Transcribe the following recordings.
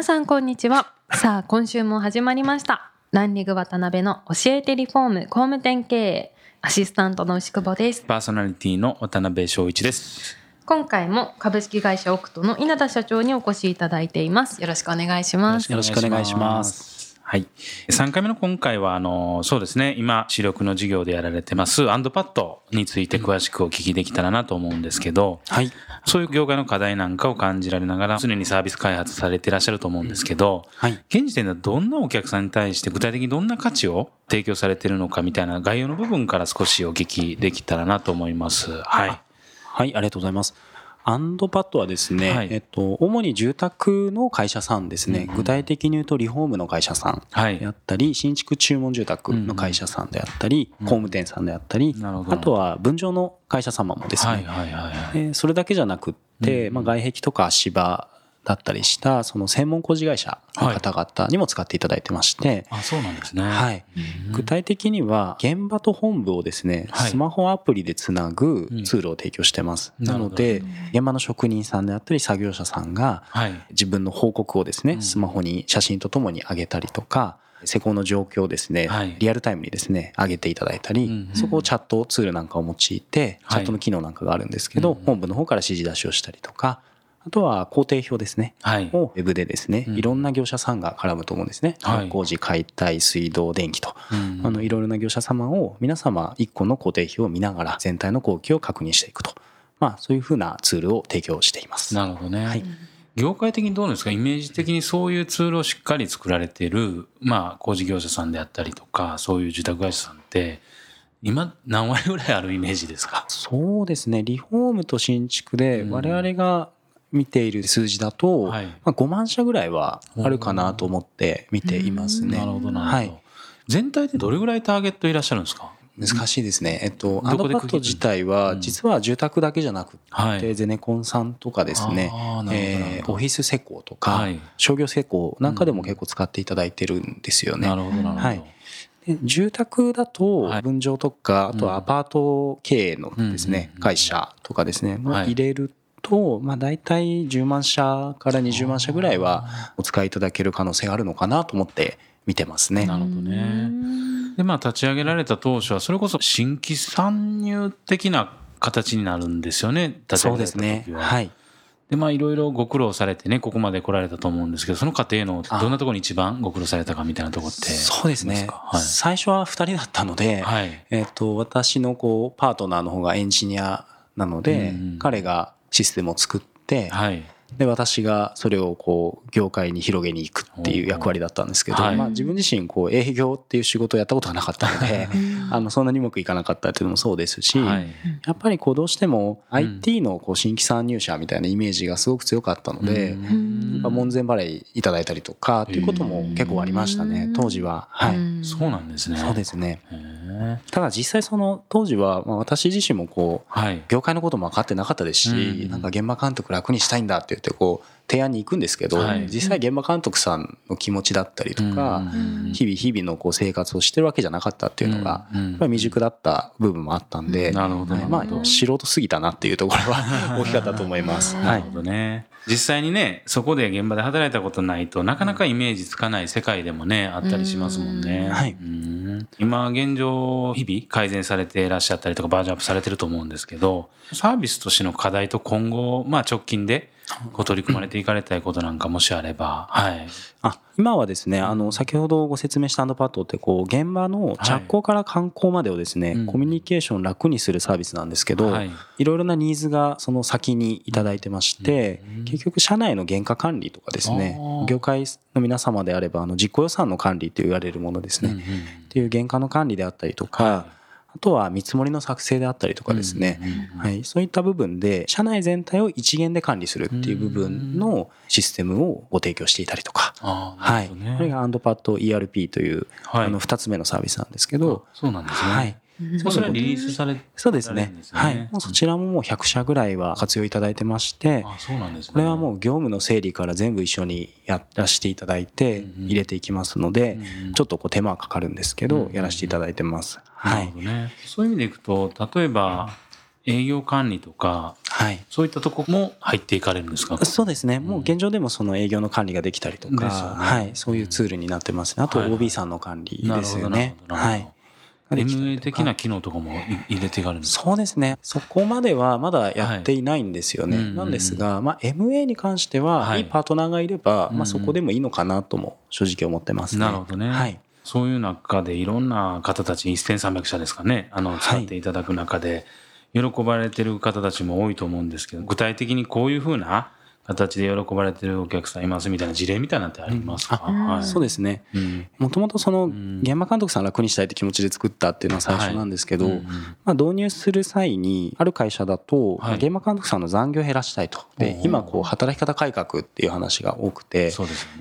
皆さんこんにちは。さあ今週も始まりました。ランリング渡辺の教えてリフォーム工務店経営アシスタントの牛久保です。パーソナリティの渡辺翔一です。今回も株式会社オクトの稲田社長にお越しいただいています。よろしくお願いします。よろしくお願いします。はい。3回目の今回は、あの、そうですね、今、主力の事業でやられてます、アンドパッドについて詳しくお聞きできたらなと思うんですけど、はい。そういう業界の課題なんかを感じられながら、常にサービス開発されていらっしゃると思うんですけど、はい。現時点ではどんなお客さんに対して具体的にどんな価値を提供されているのかみたいな概要の部分から少しお聞きできたらなと思います。はい。はい、ありがとうございます。アンドパッドはですね、はい。えっと、主に住宅の会社さんですね、具体的に言うとリフォームの会社さんはい。であったり、新築注文住宅の会社さんであったり、工務店さんであったり、なるほど。あとは分譲の会社様もですね、それだけじゃなくって、まあ、外壁とか足場だったりした、その専門工事会社の方々にも使っていただいてまして、あ、そうなんですね。はい。具体的には、現場と本部をですね、はい。スマホアプリでつなぐツールを提供してます。うんなので、現場の職人さんであったり作業者さんが、はい。自分の報告をですね、スマホに写真とともに上げたりとか、施工の状況をですね、はい。リアルタイムにですね、上げていただいたり、うんそこをチャットツールなんかを用いて、はいチャットの機能なんかがあるんですけど、うん。本部の方から指示出しをしたりとか、あとは工程表ですね。はい。をウェブでですね、うんいろんな業者さんが絡むと思うんですね。はい工事、解体、水道、電気と。うんあの、いろいろな業者様を皆様一個の工程表を見ながら全体の工期を確認していくと。まあ、そういうふうなツールを提供しています。なるほどね。はい業界的にどうなんですか？イメージ的にそういうツールをしっかり作られている、まあ、工事業者さんであったりとか、そういう住宅会社さんって、今何割ぐらいあるイメージですか？そうですね。リフォームと新築でうん我々が見ている数字だと、はい。まあ、5万社ぐらいはあるかなと思って見ていますね。なるほど、なるほど。はい。全体でどれぐらいターゲットいらっしゃるんですか？難しいですね。えっと、どアンドパッド自体は、実は住宅だけじゃなくはい。て、ゼネコンさんとかですね。えーオフィス施工とかはい、商業施工なんかでも結構使っていただいてるんですよね。なるほど、なるほど。はい。で住宅だとはい。分譲とか、あとはアパート経営のですね、うん会社とかですね、入れると、まあ大体10万社から20万社ぐらいはお使いいただける可能性があるのかなと思って見てますね。なるほどね。で、まあ、立ち上げられた当初は、それこそ新規参入的な形になるんですよね、立ち上げられたそうですね時。は。はい。で、まあ、いろいろご苦労されてね、ここまで来られたと思うんですけど、その過程のどんなところに一番ご苦労されたかみたいなところって。そうですね。はい。最初は2人だったので、はい。えっと、私のこう、パートナーの方がエンジニアなので、うん彼がシステムを作って、はい。で、私がそれをこう、業界に広げに行くっていう役割だったんですけど、はいまあ自分自身こう、営業っていう仕事をやったことがなかったので、あの、そんなにうまくいかなかったっていうのもそうですし、はい。やっぱりこう、どうしても IT のこう、新規参入者みたいなイメージがすごく強かったので、うんやっぱ門前払いいただいたりとかっていうことも結構ありましたね、当時は。はい。そうなんですね。そうですね。ただ実際その当時は、まあ、私自身もこう、はい。業界のことも分かってなかったですし、うんなんか現場監督楽にしたいんだって言ってこう提案に行くんですけど、はい。実際現場監督さんの気持ちだったりとか、うん。日々日々のこう生活をしてるわけじゃなかったっていうのが、未熟だった部分もあったんで、なるほど。はい。まあ素人すぎたなっていうところは 大きかったと思います。はないる。ほどね。実際にね、そこで現場で働いたことないとなかなかイメージつかない世界でもね、あったりしますもんね。はい。うん。今現状、日々改善されていらっしゃったりとかバージョンアップされてると思うんですけど、サービスとしての課題と今後、まあ直近で取り組まれていかれたいことなんかもしあれば、はい。あ今はですねあの先ほどご説明したアンドパッドってこう現場の着工から観光までをですね、うん。コミュニケーション楽にするサービスなんですけど、はい。い、ろいろなニーズがその先にいただいてまして、結局社内の原価管理とかですね業界の皆様であればあの実行予算の管理と言われるものですね、っていう原価の管理であったりとか、あとは見積もりの作成であったりとかですね、はい、そういった部分で社内全体を一元で管理するっていう部分のシステムをご提供していたりとか、はい、これがアンドパッド ERP という、あの2つ目のサービスなんですけど。そうなんですね、はいそれリリースされそうですね。はい。もうそちらももう100社ぐらいは活用いただいてまして、あそうなんですね。これはもう業務の整理から全部一緒にやらせていただいて入れていきますので、ちょっとこう手間はかかるんですけど、やらせていただいてます。はい。ね。そういう意味でいくと、例えば、営業管理とか、はい、そういったとこも入っていかれるんですか？そうですね、もう現状でもその営業の管理ができたりとか、ね、はい、そういうツールになってますね、あと OB さんの管理ですよね。はい MA 的な機能とかも入れていかれるんですか？そうですね。そこまではまだやっていないんですよね。はい、なんですが、まあ、MA に関しては、いいパートナーがいれば、まあ、そこでもいいのかなとも正直思ってますね。なるほどね。はい。そういう中でいろんな方たち1300社ですかね、あの、使っていただく中で、喜ばれてる方たちも多いと思うんですけど、具体的にこういうふうな形で喜ばれてるお客さんいますみたいな事例みたいなってありますか、うん。はい、そうですね。もともとその現場監督さん楽にしたいって気持ちで作ったっていうのは最初なんですけど、はい、まあ、導入する際にある会社だと現場監督さんの残業を減らしたいと。で今こう働き方改革っていう話が多くて、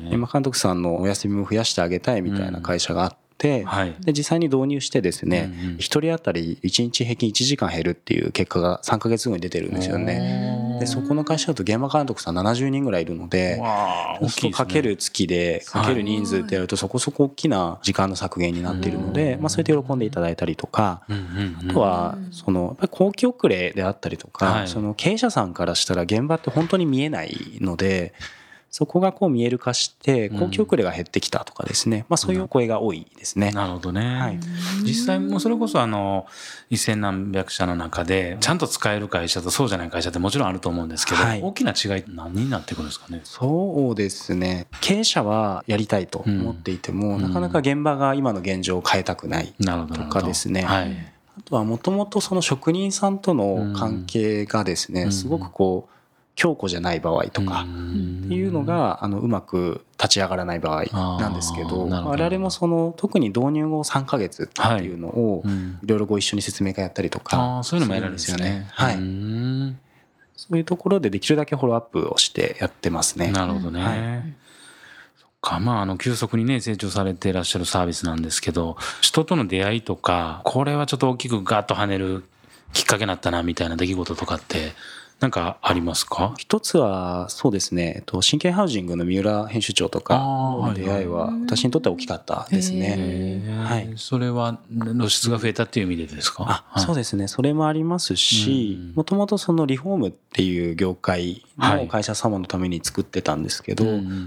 ね、現場監督さんのお休みも増やしてあげたいみたいな会社があって。、はい、で実際に導入してですね、うんうん、1人当たり1日平均1時間減るっていう結果が3か月後に出てるんですよね。でそこの会社だと現場監督さん70人ぐらいいるのでそうかける月でかける人数ってやるとそこそこ大きな時間の削減になっているので、まあ、それで喜んでいただいたりとか、あとはそのやっぱり後期遅れであったりとか、その経営者さんからしたら現場って本当に見えないので。そこがこう見える化して、公共遅れが減ってきたとかですね、まあそういう声が多いですね。なるほどね。はい、実際もそれこそあの、一千何百社の中で、ちゃんと使える会社とそうじゃない会社ってもちろんあると思うんですけど、はい、大きな違い何になってくるんですかね？そうですね。経営者はやりたいと思っていても、うん、なかなか現場が今の現状を変えたくないとかですね。はい、あとはもともとその職人さんとの関係がですね、すごくこう、強固じゃない場合とかっていうのがあのうまく立ち上がらない場合なんですけど我々もその特に導入後3か月っていうのをいろいろご一緒に説明会やったりとかそういうのもやるんですよね。はい。そういうところでできるだけフォローアップをしてやってますね。なるほどね。はい、か。まあ、あの急速にね成長されていらっしゃるサービスなんですけど人との出会いとかこれはちょっと大きくガッと跳ねるきっかけになったなみたいな出来事とかってなんかありますか？一つはそうですね、えっと、神経ハウジングの三浦編集長とかの出会いは私にとっては大きかったですね。はい、それは露出が増えたっていう意味でですか？あ、そうですね。それもありますしもともとそのリフォームっていう業界の会社様のために作ってたんですけど、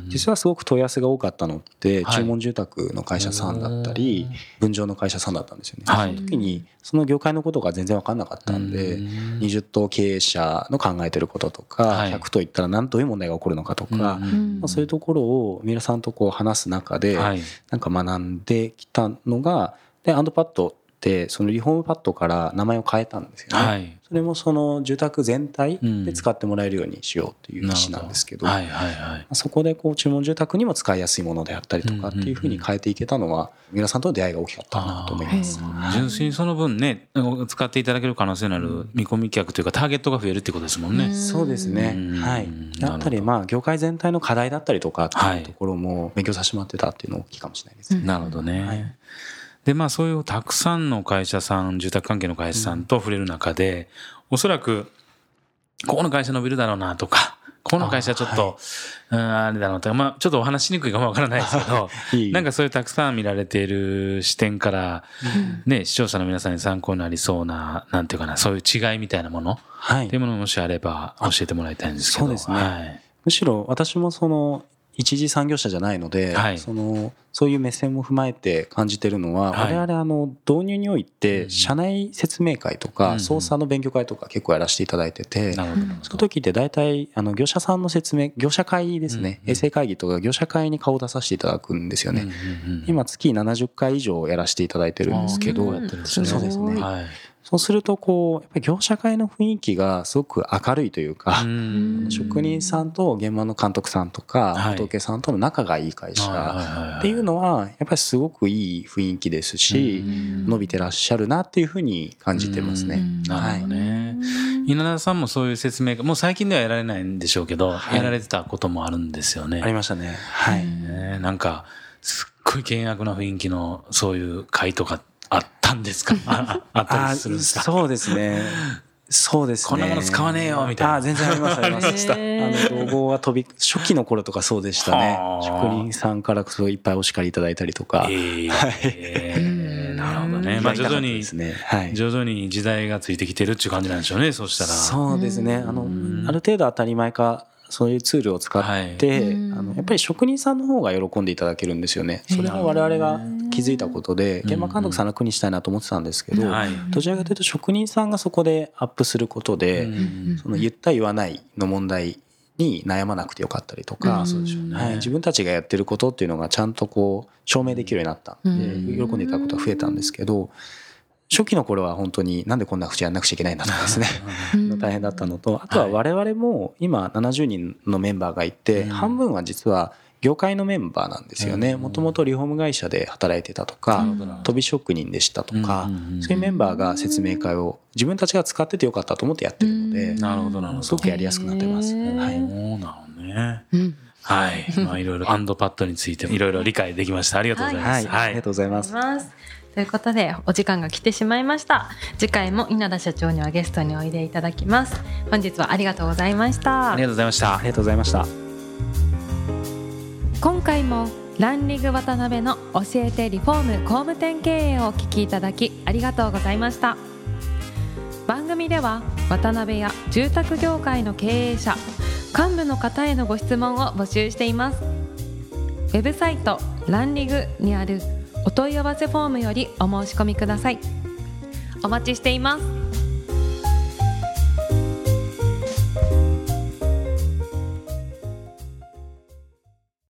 実はすごく問い合わせが多かったのって注文住宅の会社さんだったり分譲の会社さんだったんですよね。その時にその業界のことが全然分かんなかったんで20棟経営者の考えてることとか、はい、100と言ったら何という問題が起こるのかとか、まあ、そういうところを三浦さんとこう話す中で、なんか学んできたのがでアンドパッドってそのリフォームパッドから名前を変えたんですよね。はいそれもその住宅全体で使ってもらえるようにしようという意思なんですけど、はいはいはい、そこでこう注文住宅にも使いやすいものであったりとかっていうふうに変えていけたのは皆さんとの出会いが大きかったなと思います。純粋にその分ね使っていただける可能性のある見込み客というかターゲットが増えるってことですもんね。そうですね。はい。だったりまあ業界全体の課題だったりとかっていうところも勉強させてもらってたっていうの大きいかもしれないです、ね。なるほどね。はいで、まあそういうたくさんの会社さん、住宅関係の会社さんと触れる中で、おそらく、ここの会社伸びるだろうなとか、この会社ちょっと、あ,、はい、あれだろうとか、まあちょっとお話しにくいかもわからないですけど、なんかそういうたくさん見られている視点から、ね、視聴者の皆さんに参考になりそうな、なんていうかな、そういう違いみたいなもの、はい、っていうものもしあれば教えてもらいたいんですけど。そうですね。はい、むしろ私もその、一次産業者じゃないので、はい、そのそういう目線も踏まえて感じてるのは、はい、我々あの導入において社内説明会とか操作の勉強会とか結構やらせていただいてて、その時って大体あの業者さんの説明業者会ですね、衛生会議とか業者会に顔を出させていただくんですよね、今月70回以上やらせていただいてるんですけど、そうですね、そうするとこうやっぱり業者会の雰囲気がすごく明るいというか職人さんと現場の監督さんとか仏さんとの仲がいい会社っていうのはやっぱりすごくいい雰囲気ですし伸びてらっしゃるなっていうふうに感じてますね。なるほどね、稲田さんもそういう説明もう最近ではやられないんでしょうけど、はい、やられてたこともあるんですよね。ありましたね。はい。なんかすっごい険悪な雰囲気のそういう会とかあったんですか？ああったりするんですか？そうですね。そうですね。こんなもの使わねえよみたいな。あ全然あります ありました。あの動画は飛び初期の頃とかそうでしたね。職人さんからそういっぱいお叱りいただいたりとか。えー、はい。なるほどね。まあ徐々に、ねはい、徐々に時代がついてきてるっていう感じなんでしょうね。そうしたら。そうですね。あのある程度当たり前かそういうツールを使って、はい、あのやっぱり職人さんの方が喜んでいただけるんですよね。それは我々が気づいたことで現場監督さん楽にしたいなと思ってたんですけど、どちらかというと職人さんがそこでアップすることで、その言った言わないの問題に悩まなくてよかったりとか、はい、自分たちがやってることっていうのがちゃんとこう証明できるようになったんで、喜んでいただくことが増えたんですけど。初期の頃は本当になんでこんな口やんなくちゃいけないんだとかですね。大変だったのとあとは我々も今70人のメンバーがいて半分は実は業界のメンバーなんですよね。もともとリフォーム会社で働いてたとか飛び職人でしたとかそういうメンバーが説明会を自分たちが使っててよかったと思ってやってるのでなるほどなるほど。すごくやりやすくなってます。はい、なるほどね、はい。まあいろいろアンドパッドについていろいろ理解できました。ありがとうございます。はい。ありがとうございます。ということでお時間が来てしまいました次回も稲田社長にはゲストにおいでいただきます本日はありがとうございましたありがとうございましたありがとうございました今回もランリグ渡辺の教えてリフォーム工務店経営をお聞きいただきありがとうございました番組では渡辺や住宅業界の経営者幹部の方へのご質問を募集しています。ウェブサイトランリグにあるお問い合わせフォームよりお申し込みください。お待ちしています。